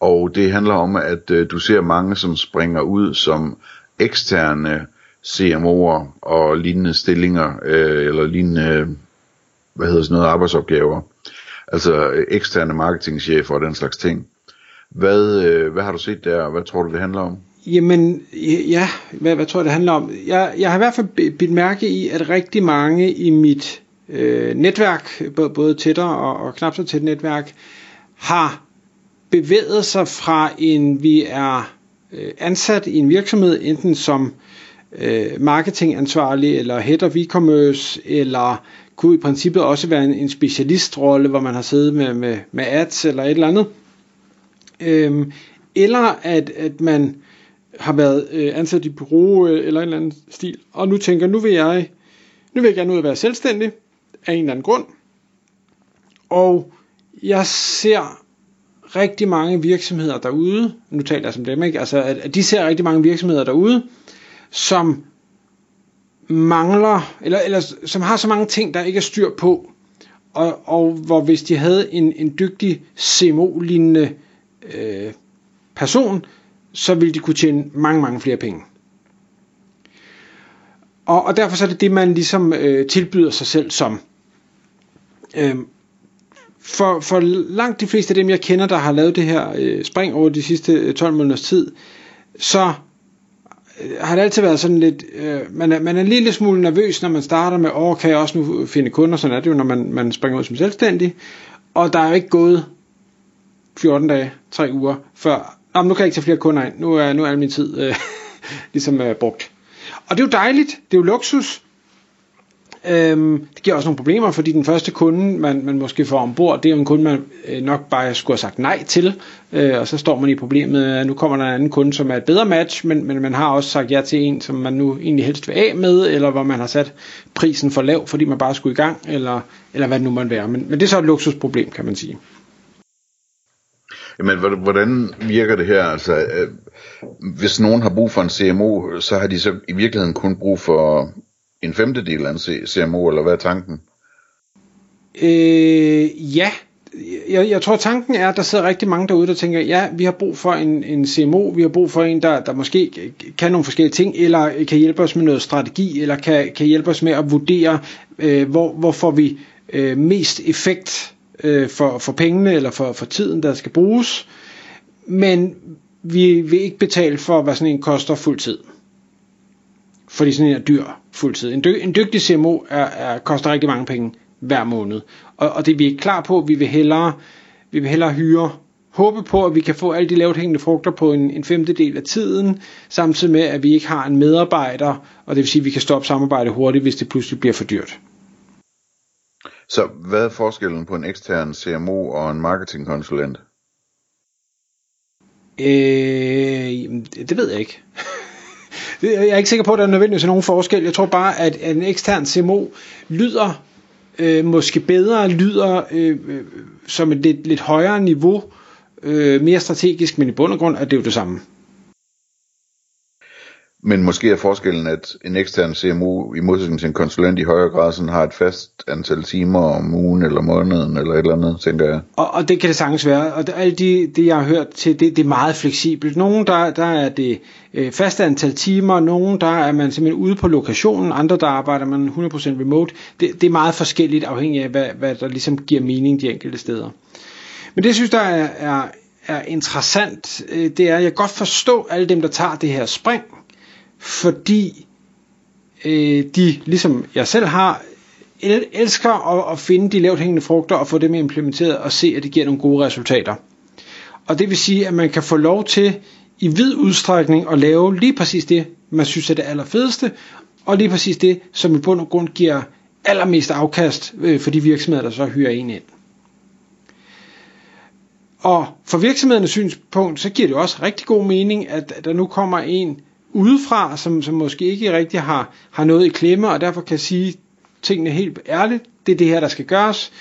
Og det handler om, at øh, du ser mange, som springer ud som eksterne CMO'er og lignende stillinger, øh, eller lignende, hvad hedder sådan noget, arbejdsopgaver. Altså øh, eksterne marketingchefer og den slags ting. Hvad, øh, hvad har du set der, og hvad tror du, det handler om? Jamen, ja, hvad, hvad tror jeg, det handler om? Jeg, jeg har i hvert fald bidt mærke i, at rigtig mange i mit øh, netværk, både tættere og, og knap så tæt netværk, har bevæget sig fra en, vi er øh, ansat i en virksomhed, enten som øh, marketingansvarlig, eller head of e-commerce, eller kunne i princippet også være en, en specialistrolle, hvor man har siddet med, med, med ads eller et eller andet. Øhm, eller at, at man har været øh, ansat i bureau øh, eller en eller anden stil, og nu tænker, nu vil jeg, nu vil jeg gerne ud og være selvstændig af en eller anden grund. Og jeg ser rigtig mange virksomheder derude, nu taler jeg som dem, ikke? Altså, at, at de ser rigtig mange virksomheder derude, som mangler, eller, eller som har så mange ting, der ikke er styr på, og, og hvor hvis de havde en, en dygtig CMO-lignende øh, person, så ville de kunne tjene mange, mange flere penge. Og, og derfor så er det det, man ligesom øh, tilbyder sig selv som. Øhm, for, for langt de fleste af dem, jeg kender, der har lavet det her øh, spring over de sidste øh, 12 måneders tid, så øh, har det altid været sådan lidt, øh, man, er, man er en lille smule nervøs, når man starter med, åh, kan jeg også nu finde kunder, sådan er det jo, når man, man springer ud som selvstændig, og der er jo ikke gået 14 dage, 3 uger, før, nu kan jeg ikke tage flere kunder ind, nu er, nu er al min tid øh, ligesom øh, brugt. Og det er jo dejligt, det er jo luksus, Øhm, det giver også nogle problemer, fordi den første kunde, man, man måske får ombord, det er jo en kunde, man øh, nok bare skulle have sagt nej til, øh, og så står man i problemet, at nu kommer der en anden kunde, som er et bedre match, men, men man har også sagt ja til en, som man nu egentlig helst vil af med, eller hvor man har sat prisen for lav, fordi man bare skulle i gang, eller, eller hvad det nu man være. Men, men det er så et luksusproblem, kan man sige. Jamen, hvordan virker det her? Altså, øh, hvis nogen har brug for en CMO, så har de så i virkeligheden kun brug for en femtedel af en CMO, eller hvad er tanken? Øh, ja, jeg, jeg tror tanken er, at der sidder rigtig mange derude, der tænker, ja, vi har brug for en, en CMO, vi har brug for en, der, der måske kan nogle forskellige ting, eller kan hjælpe os med noget strategi, eller kan, kan hjælpe os med at vurdere, øh, hvor, hvor får vi øh, mest effekt øh, for, for pengene, eller for, for tiden, der skal bruges. Men vi vil ikke betale for, hvad sådan en koster fuld tid fordi sådan en er dyr fuldtid. En, dy- en dygtig CMO er, er, koster rigtig mange penge hver måned. Og, og det er vi ikke klar på. Vi vil hellere, vi vil hellere hyre håbe på, at vi kan få alle de lavt hængende frugter på en, en femtedel af tiden, samtidig med, at vi ikke har en medarbejder, og det vil sige, at vi kan stoppe samarbejdet hurtigt, hvis det pludselig bliver for dyrt. Så hvad er forskellen på en ekstern CMO og en marketingkonsulent? Øh, det ved jeg ikke. Jeg er ikke sikker på, at der er nødvendigvis nogen forskel. Jeg tror bare, at en ekstern CMO lyder øh, måske bedre, lyder øh, øh, som et lidt, lidt højere niveau, øh, mere strategisk, men i bund og grund er det jo det samme. Men måske er forskellen, at en ekstern CMO i modsætning til en konsulent i højere grad sådan har et fast antal timer om ugen eller måneden eller et eller andet, tænker jeg. Og, og det kan det sagtens være. Og det, alt de, det, jeg har hørt til, det, det er meget fleksibelt. Nogle, der, der er det øh, fast antal timer, nogle, der er man simpelthen ude på lokationen, andre, der arbejder man 100% remote. Det, det er meget forskelligt afhængig af, hvad, hvad der ligesom giver mening de enkelte steder. Men det, jeg synes, der er, er, er interessant, øh, det er, at jeg godt forstå alle dem, der tager det her spring, fordi øh, de, ligesom jeg selv har, el- elsker at, at finde de lavt hængende frugter og få dem implementeret og se, at det giver nogle gode resultater. Og det vil sige, at man kan få lov til i vid udstrækning at lave lige præcis det, man synes er det allerfedeste, og lige præcis det, som i bund og grund giver allermest afkast øh, for de virksomheder, der så hyrer en ind. Og for virksomhedernes synspunkt, så giver det også rigtig god mening, at der nu kommer en udefra, som, som måske ikke rigtig har, har noget i klemme, og derfor kan sige tingene helt ærligt. Det er det her, der skal gøres.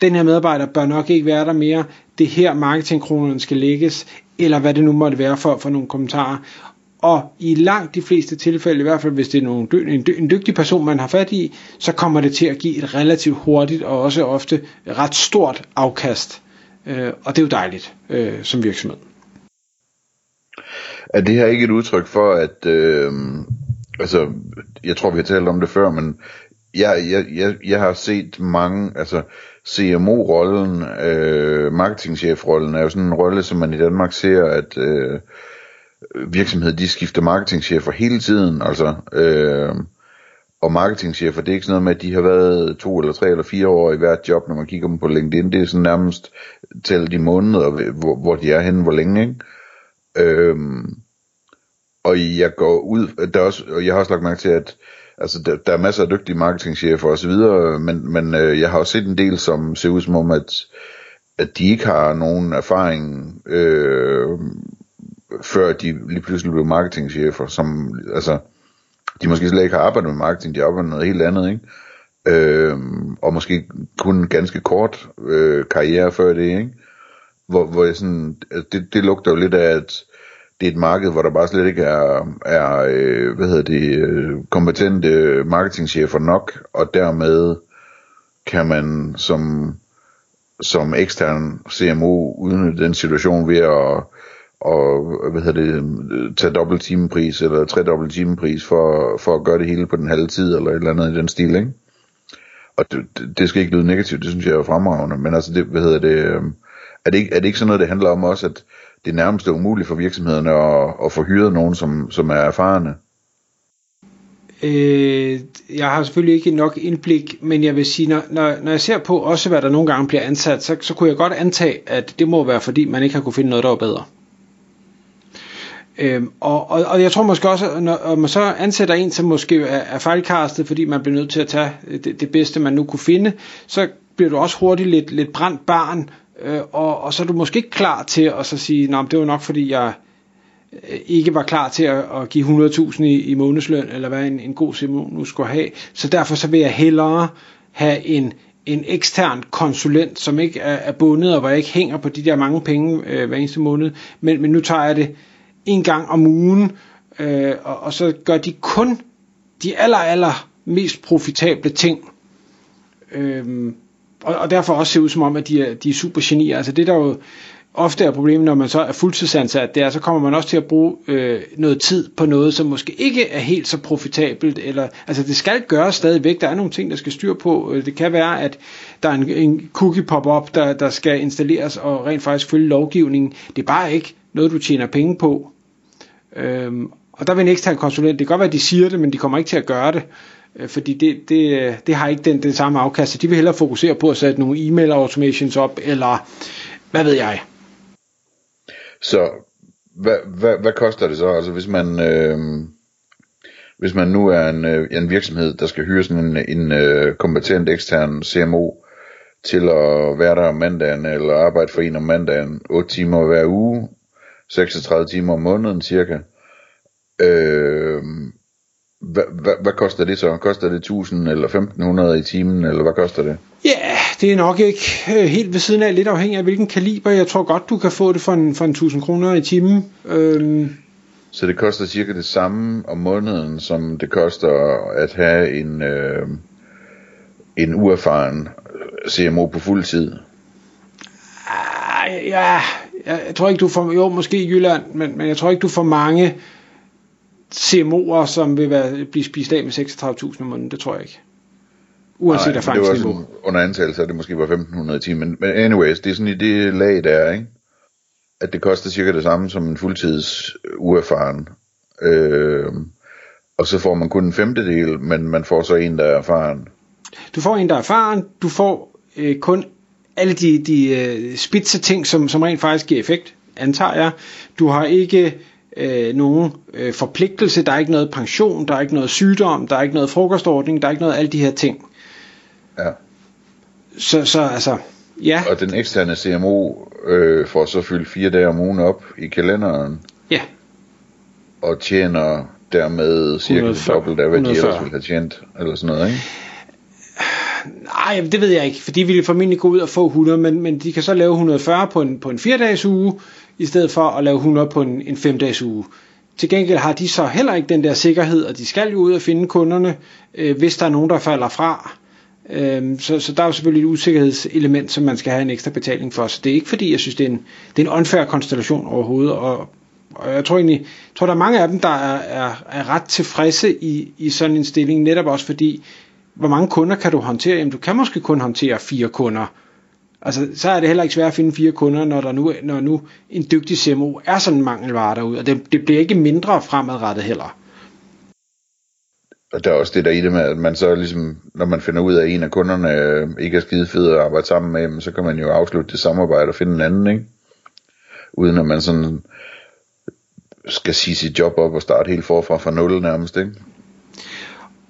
Den her medarbejder bør nok ikke være der mere. Det er her, marketingkronerne skal lægges, eller hvad det nu måtte være for, for nogle kommentarer. Og i langt de fleste tilfælde, i hvert fald hvis det er nogle dy- en, dy- en dygtig person, man har fat i, så kommer det til at give et relativt hurtigt og også ofte ret stort afkast. Øh, og det er jo dejligt øh, som virksomhed. Er det her ikke et udtryk for, at, øh, altså, jeg tror vi har talt om det før, men jeg, jeg, jeg, jeg har set mange, altså CMO-rollen, øh, marketingchef-rollen er jo sådan en rolle, som man i Danmark ser, at øh, virksomheder, de skifter marketingchefer hele tiden, altså, øh, og marketingchefer, det er ikke sådan noget med, at de har været to eller tre eller fire år i hvert job, når man kigger dem på LinkedIn, det er sådan nærmest tælle de måneder, hvor, hvor de er henne, hvor længe, ikke? Øhm, og jeg går ud, der er også, og jeg har også lagt mærke til, at altså, der, der er masser af dygtige marketingchefer og så videre, men, men øh, jeg har også set en del, som ser ud som om, at, at de ikke har nogen erfaring, øh, før de lige pludselig blev marketingchefer, som, altså, de måske slet ikke har arbejdet med marketing, de har arbejdet med noget helt andet, ikke? Øh, og måske kun en ganske kort øh, karriere før det, ikke? Hvor, hvor jeg sådan, altså, det, det lugter jo lidt af, at det er et marked, hvor der bare slet ikke er, er øh, hvad hedder det, øh, kompetente marketingchefer nok, og dermed kan man som, som ekstern CMO udnytte den situation ved at og, hvad hedder det, tage dobbelt timepris eller tre dobbelt timepris for, for at gøre det hele på den halve tid eller et eller andet i den stil, ikke? Og det, det skal ikke lyde negativt, det synes jeg er fremragende, men altså det, hvad hedder det, øh, er det, ikke, er det ikke sådan noget, det handler om også, at det er nærmest umuligt for virksomhederne at, at få hyret nogen, som, som er erfarne? Øh, jeg har selvfølgelig ikke nok indblik, men jeg vil sige, når, når, når jeg ser på også, hvad der nogle gange bliver ansat, så, så kunne jeg godt antage, at det må være, fordi man ikke har kunne finde noget, der var bedre. Øhm, og, og, og jeg tror måske også, at når man så ansætter en, som måske er, er fejlkastet, fordi man bliver nødt til at tage det, det bedste, man nu kunne finde, så bliver du også hurtigt lidt, lidt brændt barn, øh, og, og så er du måske ikke klar til at så sige, at det var nok fordi jeg øh, ikke var klar til at, at give 100.000 i, i månedsløn, eller hvad en, en god Simon nu skulle have. Så derfor så vil jeg hellere have en, en ekstern konsulent, som ikke er, er bundet, og hvor jeg ikke hænger på de der mange penge øh, hver eneste måned, men, men nu tager jeg det en gang om ugen, øh, og, og så gør de kun de aller, aller mest profitable ting. Øh, og, og derfor også ser ud som om, at de er, de er super genier. Altså det der jo ofte er problemet, når man så er fuldtidsansat, det er, så kommer man også til at bruge øh, noget tid på noget, som måske ikke er helt så profitabelt. Eller, altså det skal gøres stadigvæk, der er nogle ting, der skal styr på. Øh, det kan være, at der er en, en cookie pop-up, der, der skal installeres og rent faktisk følge lovgivningen. Det er bare ikke noget, du tjener penge på. Øhm, og der vil en ekstern konsulent, det kan godt være, at de siger det, men de kommer ikke til at gøre det. Øh, fordi det, det, det har ikke den, den samme afkast. Så de vil hellere fokusere på at sætte nogle e-mail automations op, eller hvad ved jeg. Så hvad, hvad, hvad koster det så? Altså hvis man, øh, hvis man nu er en, øh, en virksomhed, der skal hyre sådan en, en øh, kompetent ekstern CMO til at være der om mandagen, eller arbejde for en om mandagen, 8 timer hver uge, 36 timer om måneden cirka. Øh, hvad, hvad, hvad koster det så? Koster det 1000 eller 1500 i timen, eller hvad koster det? Ja, yeah, det er nok ikke øh, helt ved siden af, lidt afhængig af hvilken kaliber. Jeg tror godt, du kan få det for en, for en 1000 kroner i timen. Øhm. Så det koster cirka det samme om måneden, som det koster at have en, øh, en uerfaren CMO på fuld tid? Ah, ja, jeg tror ikke du får, jo måske i Jylland, men, men jeg tror ikke du får mange CMO'er, som vil være, blive spist af med 36.000 om måneden, det tror jeg ikke. Uanset Nej, erfaringsniveau. Det var under antagelse, at det måske var 1.500 timer, men, men anyways, det er sådan i det lag, der er, ikke? At det koster cirka det samme som en fuldtids uerfaren. Øh, og så får man kun en femtedel, men man får så en, der er erfaren. Du får en, der er erfaren, du får øh, kun alle de, de øh, spidse ting, som, som rent faktisk giver effekt, antager jeg. Du har ikke øh, nogen øh, forpligtelse, der er ikke noget pension, der er ikke noget sygdom, der er ikke noget frokostordning, der er ikke noget af alle de her ting. Ja. Så, så altså, ja. Og den eksterne CMO øh, får så fyldt fire dage om ugen op i kalenderen, Ja, og tjener dermed cirka 140. dobbelt af, hvad de 140. ellers ville have tjent, eller sådan noget, ikke? Nej, det ved jeg ikke, for de ville formentlig gå ud og få 100, men, men de kan så lave 140 på en, på en 4-dages uge, i stedet for at lave 100 på en, en fem-dages uge. Til gengæld har de så heller ikke den der sikkerhed, og de skal jo ud og finde kunderne, øh, hvis der er nogen, der falder fra. Øh, så, så der er jo selvfølgelig et usikkerhedselement, som man skal have en ekstra betaling for. Så det er ikke fordi, jeg synes, det er en, det er en unfair konstellation overhovedet. Og, og jeg tror egentlig, jeg tror, der er mange af dem, der er, er, er ret tilfredse i, i sådan en stilling, netop også fordi, hvor mange kunder kan du håndtere? Jamen, du kan måske kun håndtere fire kunder. Altså, så er det heller ikke svært at finde fire kunder, når, der nu, når nu en dygtig CMO er sådan en mangelvare derude. Og det, det bliver ikke mindre fremadrettet heller. Og der er også det der i det med, at man så ligesom, når man finder ud af, at en af kunderne øh, ikke er skide fed at arbejde sammen med, jamen, så kan man jo afslutte det samarbejde og finde en anden, ikke? Uden at man sådan skal sige sit job op og starte helt forfra fra nul nærmest, ikke?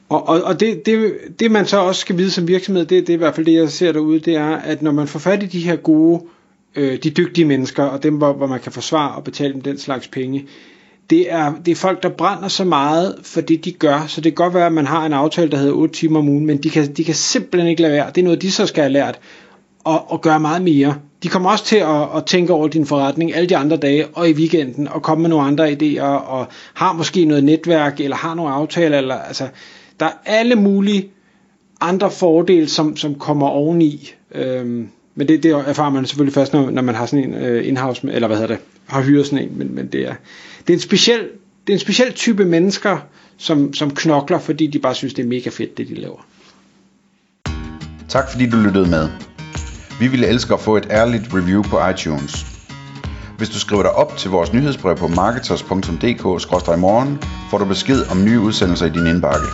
Og, og, og det, det, det man så også skal vide som virksomhed, det, det er i hvert fald det, jeg ser derude, det er, at når man får fat i de her gode, øh, de dygtige mennesker, og dem, hvor, hvor man kan forsvare og betale dem den slags penge, det er, det er folk, der brænder så meget for det, de gør. Så det kan godt være, at man har en aftale, der hedder 8 timer om ugen, men de kan, de kan simpelthen ikke lade være. Det er noget, de så skal have lært og, og gøre meget mere. De kommer også til at, at tænke over din forretning alle de andre dage og i weekenden og komme med nogle andre idéer og har måske noget netværk eller har nogle aftaler. Eller, altså, der er alle mulige andre fordele, som, som kommer oveni. Øhm, men det, det erfarer man selvfølgelig først, når, når man har sådan en øh, in-house, eller hvad hedder det, har hyret sådan en. Men, men det, er, det, er en speciel, det er en speciel type mennesker, som, som knokler, fordi de bare synes, det er mega fedt, det de laver. Tak fordi du lyttede med. Vi ville elske at få et ærligt review på iTunes. Hvis du skriver dig op til vores nyhedsbrev på marketers.dk-morgen, får du besked om nye udsendelser i din indbakke.